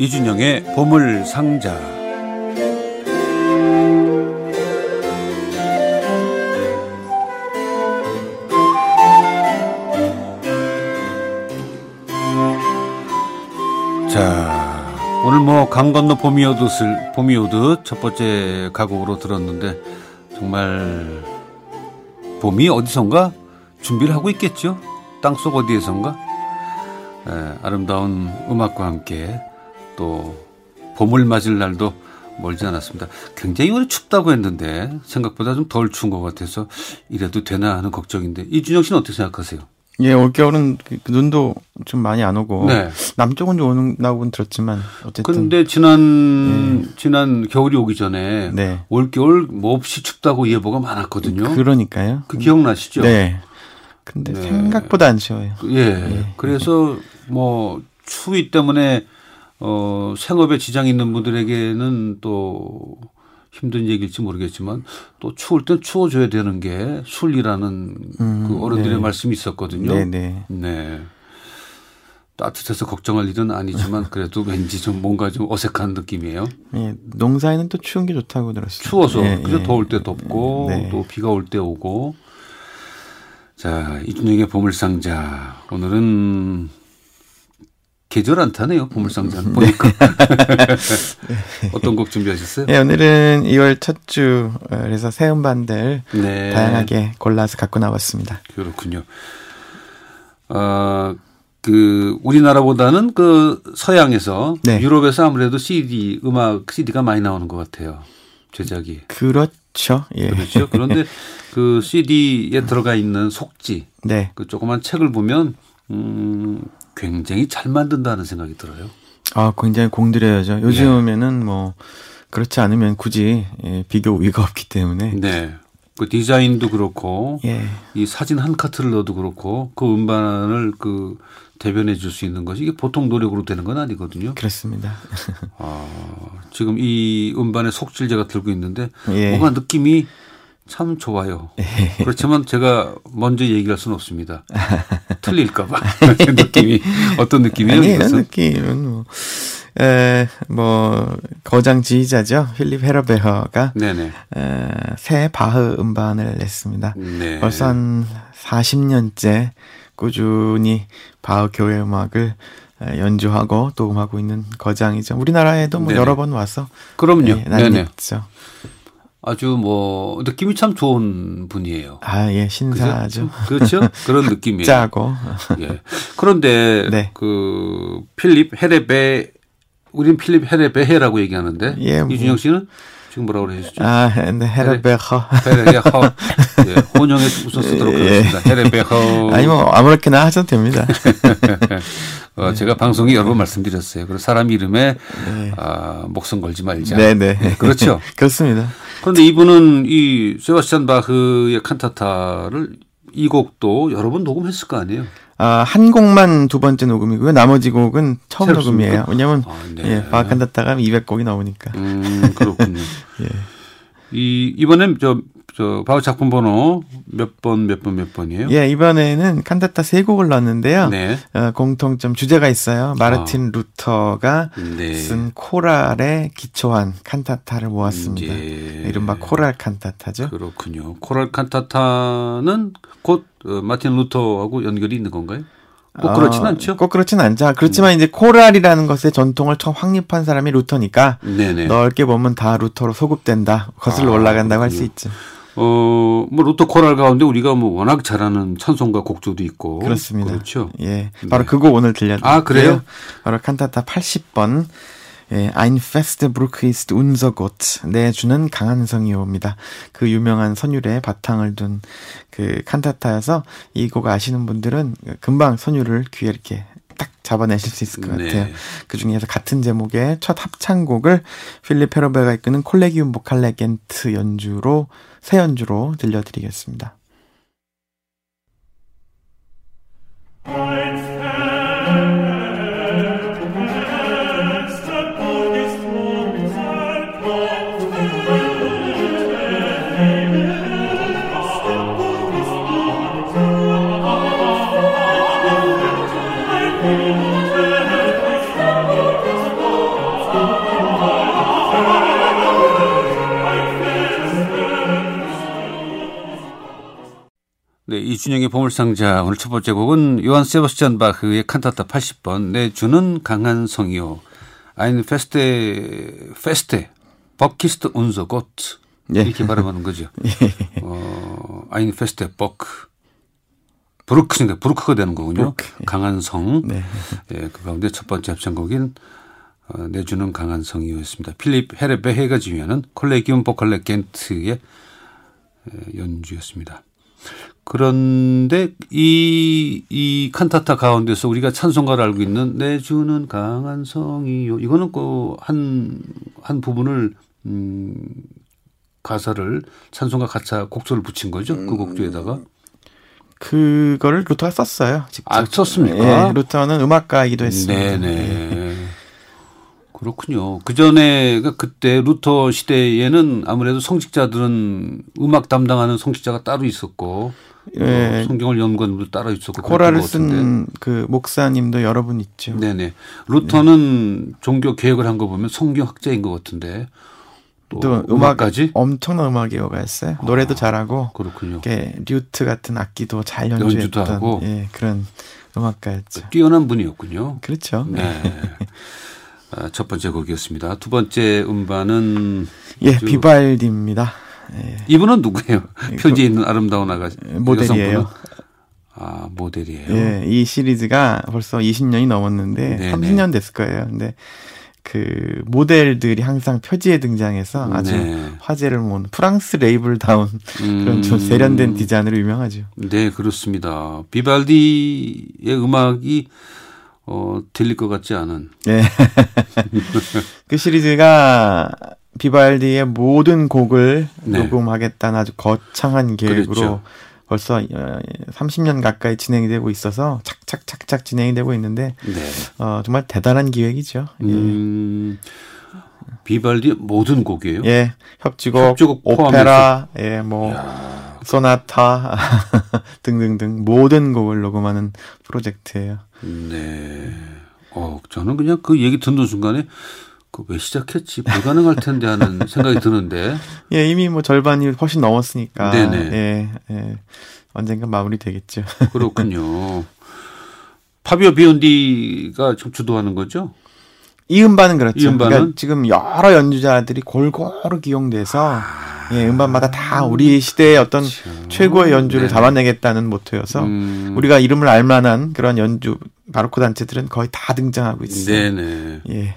이준영의 보물 상자. 자, 오늘 뭐 강 건너 봄이 오듯을 봄이 오듯 첫 번째 가곡으로 들었는데 정말 봄이 어디선가 준비를 하고 있겠죠. 땅속 어디에선가 에, 아름다운 음악과 함께 또 봄을 맞을 날도 멀지 않았습니다. 굉장히 오늘 춥다고 했는데 생각보다 좀 덜 추운 것 같아서 이래도 되나 하는 걱정인데 이준영 씨는 어떻게 생각하세요? 예, 올겨울은 그, 그 눈도 좀 많이 안 오고 네. 남쪽은 좀 오는다고는 들었지만 어쨌든 근데 지난 지난 겨울이 오기 전에 네. 올겨울 몹시 춥다고 예보가 많았거든요. 그, 그러니까요. 기억나시죠? 네. 근데 네. 생각보다 안 추워요. 예. 그래서 뭐 추위 때문에 어 생업에 지장 있는 분들에게는 또 힘든 얘기일지 모르겠지만 또 추울 땐 추워줘야 되는 게 술이라는 음, 그 어른들의 네. 말씀이 있었거든요. 네, 네. 네. 따뜻해서 걱정할 일은 아니지만 그래도 왠지 좀 뭔가 좀 어색한 느낌이에요. 예, 농사에는 또 추운 게 좋다고 들었어요. 추워서 예, 그래서 예. 더울 때 덥고 네. 또 비가 올 때 오고 자 이준영의 보물상자 오늘은 계절 안 타네요 보물상자는 보니까 어떤 곡 준비하셨어요? 예, 오늘은 2월 첫 주 그래서 새 음반들 네 다양하게 골라서 갖고 나왔습니다. 그렇군요. 아 그 우리나라보다는 그 서양에서 네. 유럽에서 아무래도 CD 음악 CD가 많이 나오는 것 같아요 제작이 그렇죠. 예. 그렇죠. 그런데 그 CD에 들어가 있는 속지 네. 그 조그만 책을 보면 음 굉장히 잘 만든다는 생각이 들어요. 아, 굉장히 공들여야죠. 요즘에는 뭐 그렇지 않으면 굳이 예, 비교 우위가 없기 때문에 네. 그 디자인도 그렇고 예. 이 사진 한 카트를 넣어도 그렇고 그 음반을 그 대변해 줄 수 있는 것이 이게 보통 노력으로 되는 건 아니거든요. 그렇습니다. 아, 지금 이 음반의 속지를 제가 들고 있는데 예. 뭔가 느낌이 참 좋아요. 그렇지만 제가 먼저 얘기할 수는 없습니다. 틀릴까봐 느낌이 어떤 느낌이에요? 아니, 이런? 느낌은 뭐, 에, 뭐, 거장 지휘자죠. 필립 헤러베허가 네네. 에, 새 바흐 음반을 냈습니다. 네. 벌써 한 40년째 꾸준히 바흐 교회 음악을 에, 연주하고 녹음하고 있는 거장이죠. 우리나라에도 뭐 네네. 여러 번 와서 그럼요. 예, 네네. 난리죠. 아주 뭐 느낌이 참 좋은 분이에요. 아, 예? 신사죠. 그렇죠? 그런 느낌이에요. 짜고. 예. 그런데 네. 그 필립 헤레베 우린 필립 헤레베헤라고 얘기하는데 예, 뭐. 이준영 씨는 지금 뭐라고 그러셨죠? 아, 네, 헤러베허. 헤레베허. 예, 혼용에 우선 쓰도록 예. 하겠습니다. 헤레베허. 아니, 뭐, 아무렇게나 하셔도 됩니다. 어, 제가 방송에 여러 번 말씀드렸어요. 그래서 사람 이름에 아, 목숨 걸지 말자. 네네. 예, 그렇죠. 그렇습니다. 그런데 이분은 이 세바스찬 바흐의 칸타타를 이 곡도 여러 번 녹음했을 거 아니에요? 아, 한 곡만 두 번째 녹음이고요. 나머지 곡은 처음 새롭습니까? 녹음이에요. 왜냐면, 아, 네. 예, 바칸다타가 200곡이 나오니까. 음, 그렇군요. 예. 이, 이번엔 저, 저, 바흐 작품 번호 몇 번, 몇 번, 몇 번이에요? 예, 이번에는 칸타타 세 곡을 넣었는데요. 네. 어, 공통점 주제가 있어요. 마르틴 루터가 네. 쓴 코랄에 기초한 칸타타를 모았습니다. 예. 이른바 코랄 칸타타죠. 그렇군요. 코랄 칸타타는 곧 어, 마틴 루터하고 연결이 있는 건가요? 꼭 그렇진 어, 않죠? 음. 꼭 그렇진 않죠. 그렇지만 이제 코랄이라는 것의 전통을 처음 확립한 사람이 루터니까 네네. 넓게 보면 다 루터로 소급된다. 거슬러 아, 올라간다고 할 수. 있죠. 어, 뭐 루터 코랄 가운데 우리가 뭐 워낙 잘하는 찬송가 곡조도 있고 그렇습니다. 그렇죠. 예. 바로 그곡 오늘 들려드릴게요. 아, 그래요? 바로 칸타타 80번. 예, Ein feste Brücke ist unser Gott. 내주는 강한 성이옵니다. 그 유명한 선율의 바탕을 둔 그 칸타타여서 이 곡 아시는 분들은 금방 선율을 귀에 이렇게 딱 잡아내실 수 있을 것 네. 같아요. 그 중에서 같은 제목의 첫 합창곡을 필립 페로베가 이끄는 콜레기움 보칼 레겐트 연주로 새 연주로 들려드리겠습니다. 이준형의 보물상자 오늘 첫 번째 곡은 요한 세바스찬 바흐의 칸타타 80번 내 주는 강한 성이요 Ein feste feste Burg ist unser Gott 예. 이렇게 발음하는 거죠. 어, Ein feste Burg Burg인가 Burg가 되는 거군요. Burg, 예. 강한 성. 네. 예, 그 가운데 첫 번째 합창곡인 어, 내주는 강한 성이었습니다. 필립 헤레베헤가 지휘하는 콜레기움 보컬레 겐트의 에, 연주였습니다. 그런데 이, 이 칸타타 가운데서 우리가 찬송가를 알고 있는 내 주는 강한 성이요. 이거는 그 한, 한 부분을, 음, 가사를 찬송가 가사 곡조를 붙인 거죠. 그 곡조에다가. 그거를 루터가 썼어요. 직접. 아, 썼습니까? 예, 루터는 음악가이기도 했습니다. 예. 네네. 그렇군요. 그 전에 그 그때 루터 시대에는 아무래도 성직자들은 음악 담당하는 성직자가 따로 있었고 예. 어, 성경을 연구하는 분도 따로 있었고 코라를. 쓴 그 목사님도 여러 분 있죠. 네네. 루터는 종교 계획을 한 거 보면 성경 학자인 것 같은데 또, 또 음악 음악까지 엄청난 음악 예어가였어요. 노래도 잘하고 그렇군요. 이렇게 류트 같은 악기도 잘 연주도 연주했던 하고. 예, 그런 음악가였죠. 뛰어난 분이었군요. 그렇죠. 네. 아, 첫 번째 곡이었습니다. 두 번째 음반은 예, 비발디입니다. 예, 이분은 누구예요? 표지에 있는 아름다운 아가씨 모델이에요. 여성분은? 아 모델이에요. 예, 이 시리즈가 벌써 20년이 넘었는데 네네. 30년 됐을 거예요. 근데 그 모델들이 항상 표지에 등장해서 아주 네. 화제를 모은 프랑스 레이블다운 그런 좀 음, 세련된 디자인으로 유명하죠. 네 그렇습니다. 비발디의 음악이 어, 들릴 것 같지 않은. 예. 그 시리즈가 비발디의 모든 곡을 네. 녹음하겠다는 아주 거창한 계획으로 그렇죠. 벌써 어, 30년 가까이 진행이 되고 있어서 착착착착 진행이 되고 있는데 네. 어, 정말 대단한 기획이죠. 예. 음, 비발디 모든 곡이에요. 예, 협주곡, 협주곡 오페라, 예, 뭐 소나타 등등등 모든 곡을 녹음하는 프로젝트예요. 네. 어, 저는 그냥 그 얘기 듣는 순간에 그왜 시작했지 불가능할 텐데 하는 생각이 드는데 예, 이미 뭐 절반이 훨씬 넘었으니까 네네. 예, 예, 언젠가 마무리 되겠죠. 그렇군요. 파비오 비욘디가 좀 주도하는 거죠? 이 음반은 그렇죠. 이 음반은? 그러니까 지금 여러 연주자들이 골고루 기용돼서 예, 음반마다 다 우리 시대의 어떤 최고의 연주를 네. 담아내겠다는 모토여서 음, 우리가 이름을 알만한 그런 연주 바로크 단체들은 거의 다 등장하고 있어요. 네네. 예.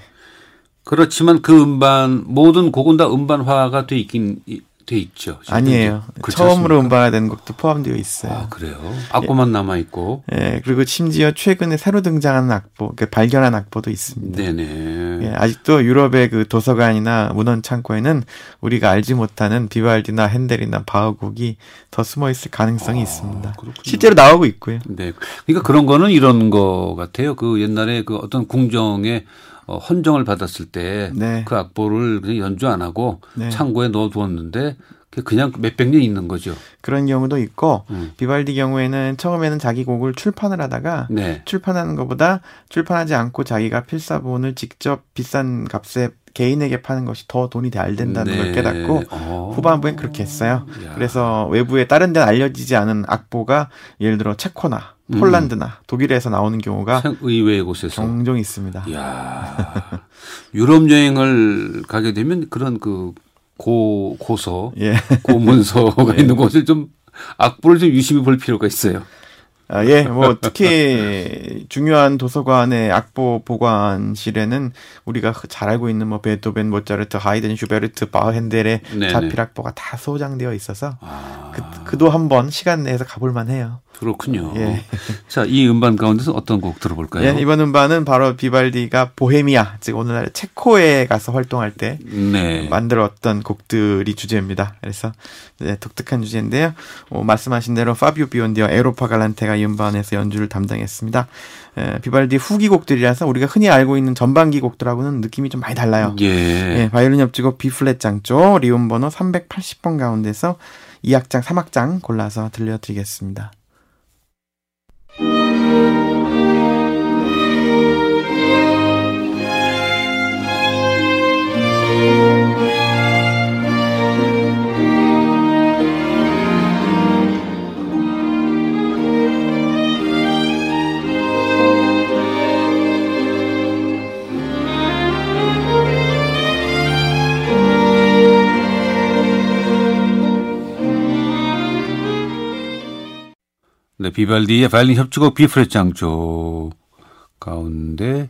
그렇지만 그 음반 모든 곡은 다 음반화가 돼 있긴 이- 돼 있죠. 아니에요. 그렇지 처음으로? 음반화된 곡도 포함되어 있어요. 아 그래요. 악보만 남아 있고. 예, 그리고 심지어 최근에 새로 등장하는 악보, 그 발견한 악보도 있습니다. 네네. 예, 아직도 유럽의 그 도서관이나 문헌 창고에는 우리가 알지 못하는 비발디나 핸델이나 바흐곡이 더 숨어 있을 가능성이 있습니다. 아, 그렇군요. 실제로 나오고 있고요. 네. 그러니까 그런 거는 이런 거 같아요. 그 옛날에 그 어떤 궁정에 어, 헌정을 받았을 때그 네. 악보를 그냥 연주 안 하고 네. 창고에 넣어 두었는데 그게 그냥 몇백 년 있는 거죠. 그런 경우도 있고 음. 비발디 경우에는 처음에는 자기 곡을 출판을 하다가 네. 출판하는 것보다 출판하지 않고 자기가 필사본을 직접 비싼 값에 개인에게 파는 것이 더 돈이 잘 된다는 걸 네. 깨닫고 어. 후반부엔 그렇게 했어요. 야. 그래서 외부에 다른 데는 알려지지 않은 악보가 예를 들어 체코나 음. 폴란드나 독일에서 나오는 경우가 생- 의외의 곳에서. 종종 있습니다. 이야. 유럽 여행을 가게 되면 그런 그 고, 고서, 예. 고문서가 있는 곳을 좀 악보를 좀 유심히 볼 필요가 있어요. 아, 예, 뭐, 특히 중요한 도서관의 악보 보관실에는 우리가 잘 알고 있는 뭐, 베토벤, 모차르트, 하이든, 슈베르트, 바흐헨델의 네네. 자필 악보가 다 소장되어 있어서 아, 그, 그도 한번 시간 내에서 가볼 만 해요. 그렇군요. 예. 자, 이 음반 가운데서 어떤 곡 들어볼까요? 예, 이번 음반은 바로 비발디가 보헤미아, 즉 오늘날 체코에 가서 활동할 때 네. 만들었던 곡들이 주제입니다. 그래서 네, 독특한 주제인데요. 어, 말씀하신 대로 파비오 비온디와 에로파 갈란테가 이 음반에서 연주를 담당했습니다. 에, 비발디 후기 곡들이라서 우리가 흔히 알고 있는 전반기 곡들하고는 느낌이 좀 많이 달라요. 예. 예, 바이올린 협주곡 B플랫 장조 리온 번호 380번 가운데서 2악장, 3악장 골라서 들려드리겠습니다. Música 네, 비발디의 바이올린 협주곡 B flat 장조 가운데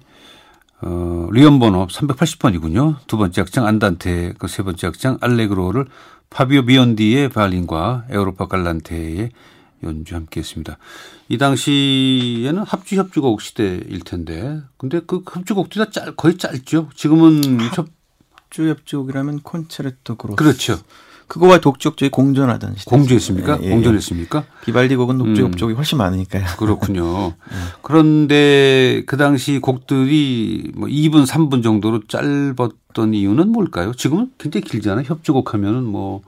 어, 리옴 번호 380번이군요. 두 번째 악장 안단테, 그 세 번째 악장 알레그로를 파비오 비온디의 바이올린과 에우로파 갈란테의 연주 함께 했습니다. 이 당시에는 합주 협주곡 시대일 텐데, 근데 그 협주곡들이 다 짧, 거의 짧죠. 지금은 협, 합주 협주곡이라면 콘체르토 그로소. 그렇죠. 그거와 독주협주이 공존하던 시대. 공주했습니까? 예, 예. 공존했습니까? 비발디 곡은 음. 독주협주곡이 훨씬 많으니까요. 그렇군요. 그런데 그 당시 곡들이 뭐 2분, 3분 정도로 짧았던 이유는 뭘까요? 지금은 굉장히 길잖아요. 협주곡 하면은 뭐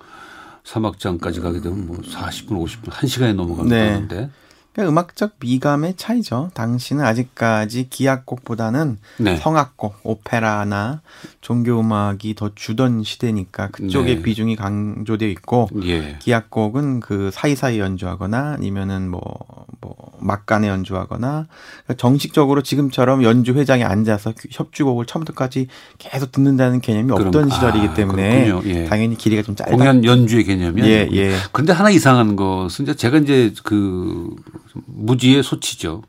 사막장까지 가게 되면 뭐 40분, 50분, 1시간이 넘어가기도 네. 그러니까 음악적 미감의 차이죠. 당시는 아직까지 기악곡보다는 네. 성악곡, 오페라나 종교 음악이 더 주던 시대니까 그쪽의 네. 비중이 강조되어 있고 예. 기악곡은 그 사이사이 연주하거나 아니면은 뭐, 뭐, 막간에 연주하거나 그러니까 정식적으로 지금처럼 연주 회장에 앉아서 그 협주곡을 처음부터까지 계속 듣는다는 개념이 그럼- 없던 아, 시절이기 때문에 그렇군요. 예. 당연히 길이가 좀 짧다. 공연 연주의 개념이 예. 예. 근데 하나 이상한 것은 이제 제가 이제 그 무지의 소치죠.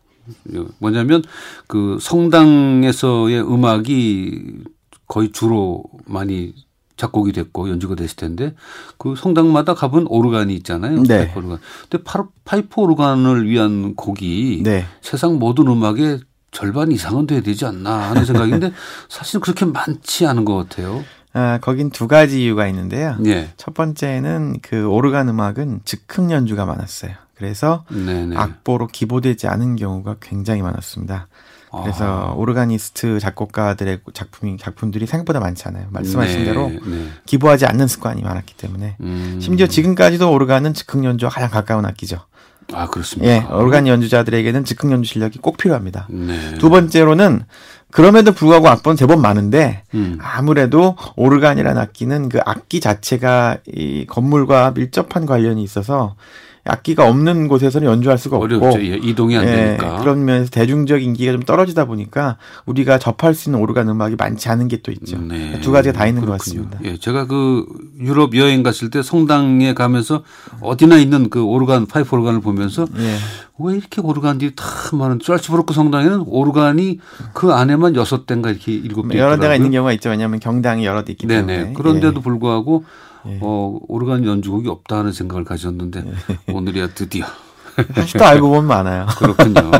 뭐냐면 그 성당에서의 음악이 거의 주로 많이 작곡이 됐고 연주가 됐을 텐데 그 성당마다 가본 오르간이 있잖아요. 네. 파이프 오르간. 근데 파이프 오르간을 위한 곡이 네. 세상 모든 음악의 절반 이상은 돼야 되지 않나 하는 생각인데 사실 그렇게 많지 않은 것 같아요. 아, 거긴 두 가지 이유가 있는데요. 예. 첫 번째는 그 오르간 음악은 즉흥 연주가 많았어요. 그래서 네네. 악보로 기보되지 않은 경우가 굉장히 많았습니다. 그래서 아. 오르가니스트 작곡가들의 작품이 작품들이 생각보다 많잖아요. 말씀하신 네, 대로 네. 기보하지 않는 습관이 많았기 때문에 음. 심지어 지금까지도 오르간은 즉흥 연주와 가장 가까운 악기죠. 아 그렇습니다. 예, 오르간 연주자들에게는 즉흥 연주 실력이 꼭 필요합니다. 네. 두 번째로는 그럼에도 불구하고 악보는 제법 많은데 음. 아무래도 오르간이라는 악기는 그 악기 자체가 이 건물과 밀접한 관련이 있어서 악기가 없는 곳에서는 연주할 수가 없고 어렵죠. 예, 이동이 안 예, 되니까. 그런 면에서 대중적 인기가 좀 떨어지다 보니까 우리가 접할 수 있는 오르간 음악이 많지 않은 게 또 있죠. 네. 두 가지가 다 있는 것 그렇군요. 같습니다. 예, 제가 그 유럽 여행 갔을 때 성당에 가면서 어디나 있는 그 오르간 파이프 오르간을 보면서 예. 왜 이렇게 오르간들이 다 많은 짤츠부르크 성당에는 오르간이 그 안에만 여섯 대인가 이렇게 일곱 대 여러 대가 있는. 경우가 있죠. 왜냐하면 경당이 여러 대 있기 때문에. 네네. 그런데도 불구하고 예. 어, 오르간 연주곡이 없다 하는 생각을 가졌는데 예. 오늘이야 드디어 예. 사실 또 알고 보면 많아요. 그렇군요.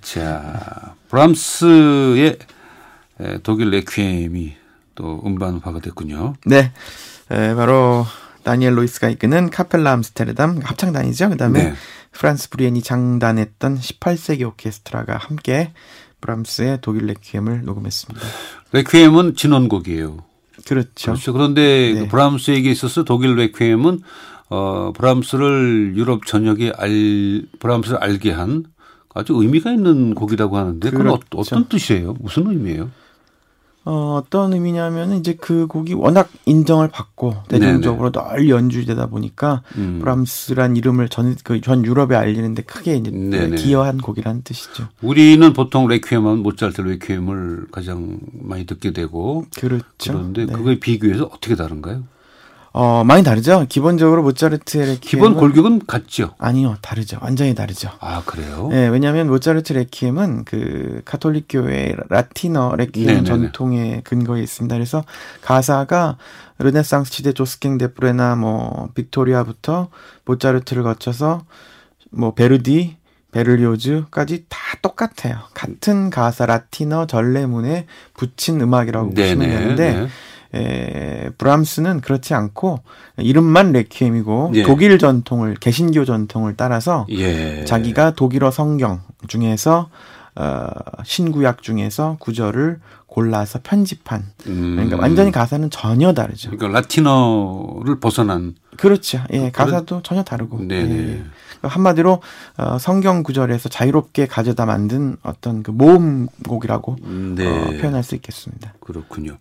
자, 브람스의 에, 독일 레퀴엠이 또 음반화가 됐군요. 네. 에, 바로 다니엘 로이스가 이끄는 카펠라 암스테르담 합창단이죠. 그다음에 네. 프란스 브뤼헨이 창단했던 18세기 오케스트라가 함께 브람스의 독일 레퀴엠을 녹음했습니다. 레퀴엠은 진혼곡이에요. 그렇죠. 그렇죠. 그런데 네. 그 브람스에게 있어서 독일 레퀴엠은 어, 브람스를 유럽 전역에 알, 브람스를 알게 한 아주 의미가 있는 곡이라고 하는데 그건 어, 그렇죠. 어떤 뜻이에요? 무슨 의미예요? 어, 어떤 의미냐면 이제 그 곡이 워낙 인정을 받고 대중적으로 널리 연주되다 보니까 음. 브람스란 이름을 전, 그 전 유럽에 알리는데 크게 이제 네네. 기여한 곡이라는 뜻이죠. 우리는 보통 레퀴엠하면 모차르트 레퀴엠을 가장 많이 듣게 되고 그렇죠. 그런데 네. 그거에 비교해서 어떻게 다른가요? 어, 많이 다르죠. 기본적으로 모차르트의 레퀴엠은 기본 골격은 같죠. 아니요, 다르죠. 완전히 다르죠. 아 그래요? 네, 왜냐하면 모차르트 레퀴엠은 그 카톨릭 교회 라틴어 레퀴엠 네네네. 전통에 근거해 있습니다. 그래서 가사가 르네상스 시대 조스캥 데프레나 뭐 빅토리아부터 모차르트를 거쳐서 뭐 베르디 베를리오즈까지 다 똑같아요. 같은 가사 라틴어 전례문에 붙인 음악이라고 보시면 되는데 네. 에, 브람스는 그렇지 않고 이름만 레퀴엠이고 예. 독일 전통을 개신교 전통을 따라서 예. 자기가 독일어 성경 중에서 어, 신구약 중에서 구절을 골라서 편집한 음. 그러니까 완전히 가사는 전혀 다르죠. 그러니까 라틴어를 벗어난 그렇죠. 예, 가사도 전혀 다르고. 네네. 예, 예. 한마디로 어, 성경 구절에서 자유롭게 가져다 만든 어떤 그 모음곡이라고 네. 어, 표현할 수 있겠습니다. 그렇군요.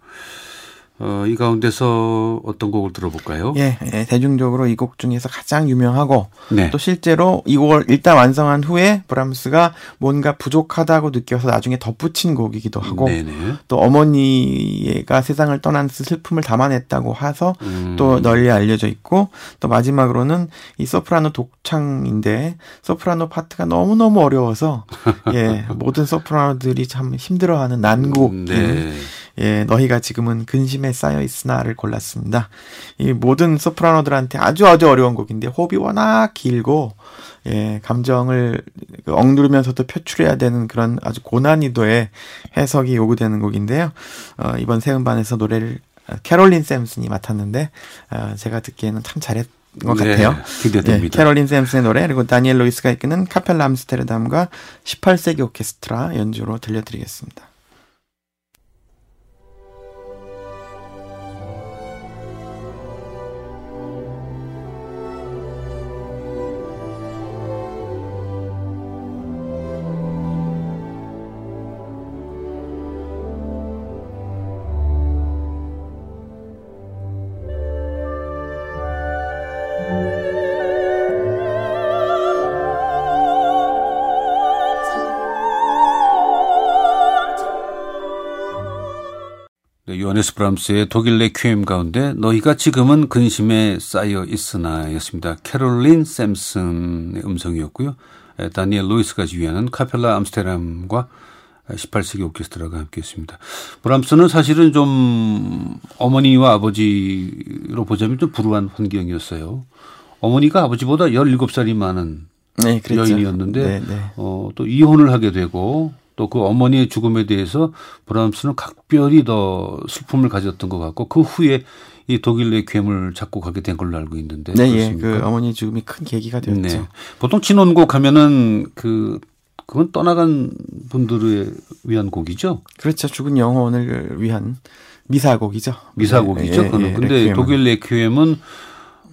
어, 이 가운데서 어떤 곡을 들어볼까요? 예, 예, 대중적으로 이 곡 중에서 가장 유명하고 네. 또 실제로 이 곡을 일단 완성한 후에 브람스가 뭔가 부족하다고 느껴서 나중에 덧붙인 곡이기도 하고 네네. 또 어머니가 세상을 떠난 슬픔을 담아냈다고 해서 음. 또 널리 알려져 있고 또 마지막으로는 이 소프라노 독창인데 소프라노 파트가 너무너무 어려워서 예 모든 소프라노들이 참 힘들어하는 난곡인 네. 예 너희가 지금은 근심에 쌓여 있으나를 골랐습니다. 이 모든 소프라노들한테 아주 아주 어려운 곡인데 호흡이 워낙 길고 예 감정을 그 억누르면서도 표출해야 되는 그런 아주 고난이도의 해석이 요구되는 곡인데요. 어, 이번 새 음반에서 노래를 캐롤린 샘슨이 맡았는데 어, 제가 듣기에는 참 잘했. 것 네, 같아요. 기대됩니다. 예, 캐롤린 샘슨의 노래 그리고 다니엘 로이스가 이끄는 카펠라 암스테르담과 18세기 오케스트라 연주로 들려드리겠습니다. 요하네스 브람스의 독일 레퀴엠 가운데 너희가 지금은 근심에 쌓여 있으나였습니다. 캐롤린 샘슨의 음성이었고요. 에, 다니엘 로이스가 지휘하는 카펠라 암스테르담과 18세기 오케스트라가 함께했습니다. 브람스는 사실은 좀 어머니와 아버지로 보자면 좀 불우한 환경이었어요. 어머니가 아버지보다 17살이 많은 네. 여인이었는데 네, 네. 어, 또 이혼을 하게 되고 또 그 어머니의 죽음에 대해서 브람스는 각별히 더 슬픔을 가졌던 것 같고 그 후에 이 독일의 괴물 작곡 하게 된 걸로 알고 있는데 네, 예, 그렇습니까? 그 어머니 죽음이 큰 계기가 되었죠. 네. 보통 진원곡 하면은 그 그건 떠나간 분들을 위한 곡이죠. 그렇죠. 죽은 영혼을 위한 미사곡이죠. 미사곡이죠. 예, 예, 그거는. 예, 근데 레퀴엠은. 독일 레퀴엠은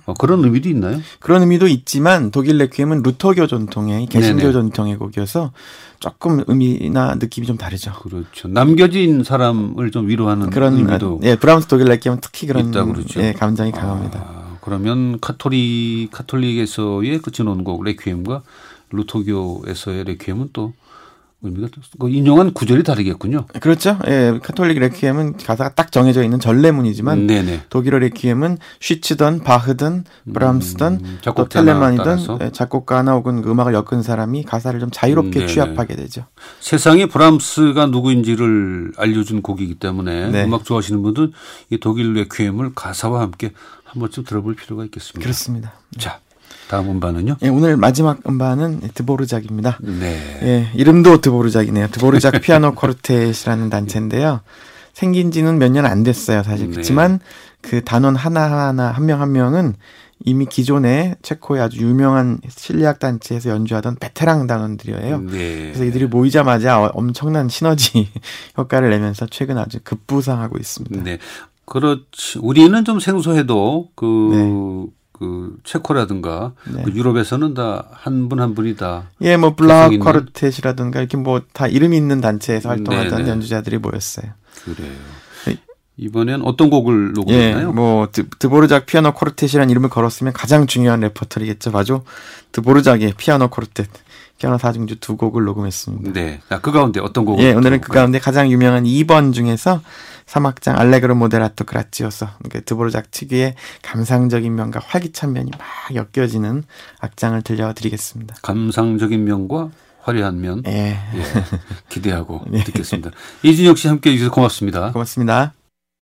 어, 그런 의미도 있나요? 그런 의미도 있지만 독일 레퀴엠은 루터교 전통의 개신교 네네. 전통의 곡이어서 조금 의미나 느낌이 좀 다르죠. 그렇죠. 남겨진 사람을 좀 위로하는 그런 의미도 예, 브람스 독일 레퀴엠은 특히 그런 있다 그러죠. 예, 감정이 강합니다. 아, 그러면 카톨릭 카톨릭에서의 그 진혼곡 레퀴엠과 루터교에서의 레퀴엠은 또 의미가 그 인용한 구절이 다르겠군요. 그렇죠. 예, 카톨릭 레퀴엠은 가사가 딱 정해져 있는 전례문이지만 네네. 독일어 레퀴엠은 쉬츠든 바흐든 브람스든 음, 또 작곡자나 텔레만이든. 예, 작곡가나 혹은 그 음악을 엮은 사람이 가사를 좀 자유롭게 음, 네네. 취합하게 되죠. 세상에 브람스가 누구인지를 알려준 곡이기 때문에 네. 음악 좋아하시는 분들 이 독일 레퀴엠을 가사와 함께 한 번쯤 들어볼 필요가 있겠습니다. 그렇습니다. 자, 다음 음반은요? 예, 오늘 마지막 음반은 드보르작입니다. 네. 예, 이름도 드보르작이네요. 드보르작 피아노 쿼르텟이라는 단체인데요. 생긴 지는 몇 년 안 됐어요, 사실. 네. 그렇지만 그 단원 하나하나 한 명 한 명은 이미 기존에 체코의 아주 유명한 실리악 단체에서 연주하던 베테랑 단원들이에요. 네. 그래서 이들이 모이자마자 어- 엄청난 시너지 효과를 내면서 최근 아주 급부상하고 있습니다. 네. 그렇지. 우리는 좀 생소해도 그, 네. 그 체코라든가 네. 그 유럽에서는 다 한 분 한 분이 다 예, 뭐 블라흐? quartet이라든가 이렇게 뭐 다 이름이 있는 단체에서 활동하던 네네. 연주자들이 모였어요. 그래요. 네. 이번엔 어떤 곡을 예, 녹음했나요? 뭐 드, 드보르작 피아노 quartet이라는 이름을 걸었으면 가장 중요한 레퍼토리겠죠. 바로 드보르작의 피아노 quartet 피아노 사중주 두 곡을 녹음했습니다. 네. 자, 그 가운데 어떤 곡을 예, 오늘은 그? 가운데 가장 유명한 2번 중에서 3악장 알레그로 모데라토 그라치오서 그 드보르작 특유의 감상적인 면과 활기찬 면이 막 엮여지는 악장을 들려드리겠습니다. 감상적인 면과 화려한 면 예, 예, 기대하고 듣겠습니다. 이진혁 씨 함께 해 주셔서 고맙습니다. 고맙습니다.